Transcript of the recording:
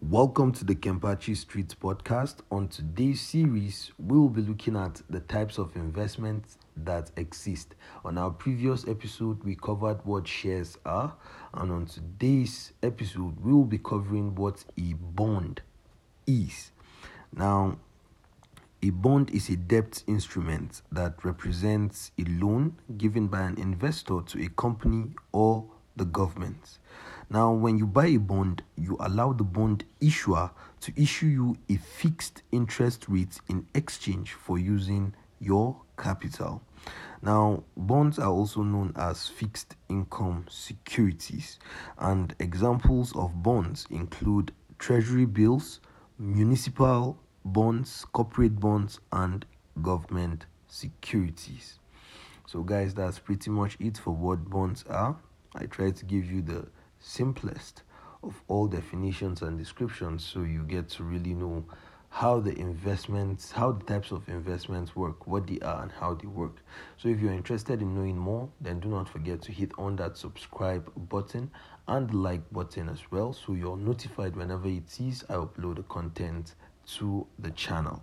Welcome to the Kempachi Street podcast. On today's series, we'll be looking at the types of investments that exist. On our previous episode, we covered what shares are, and on today's episode, we will be covering what a bond is. Now, a bond is a debt instrument that represents a loan given by an investor to a company or the government. Now, when you buy a bond, you allow the bond issuer to issue you a fixed interest rate in exchange for using your capital. Now, bonds are also known as fixed income securities, and examples of bonds include treasury bills, municipal bonds, corporate bonds, and government securities. So, guys, that's pretty much it for what bonds are. I try to give you the simplest of all definitions and descriptions so you get to really know how the investments how the types of investments work what they are and how they work. So if you're interested in knowing more then do not forget to hit on that subscribe button and like button as well so you're notified whenever it is i upload the content to the channel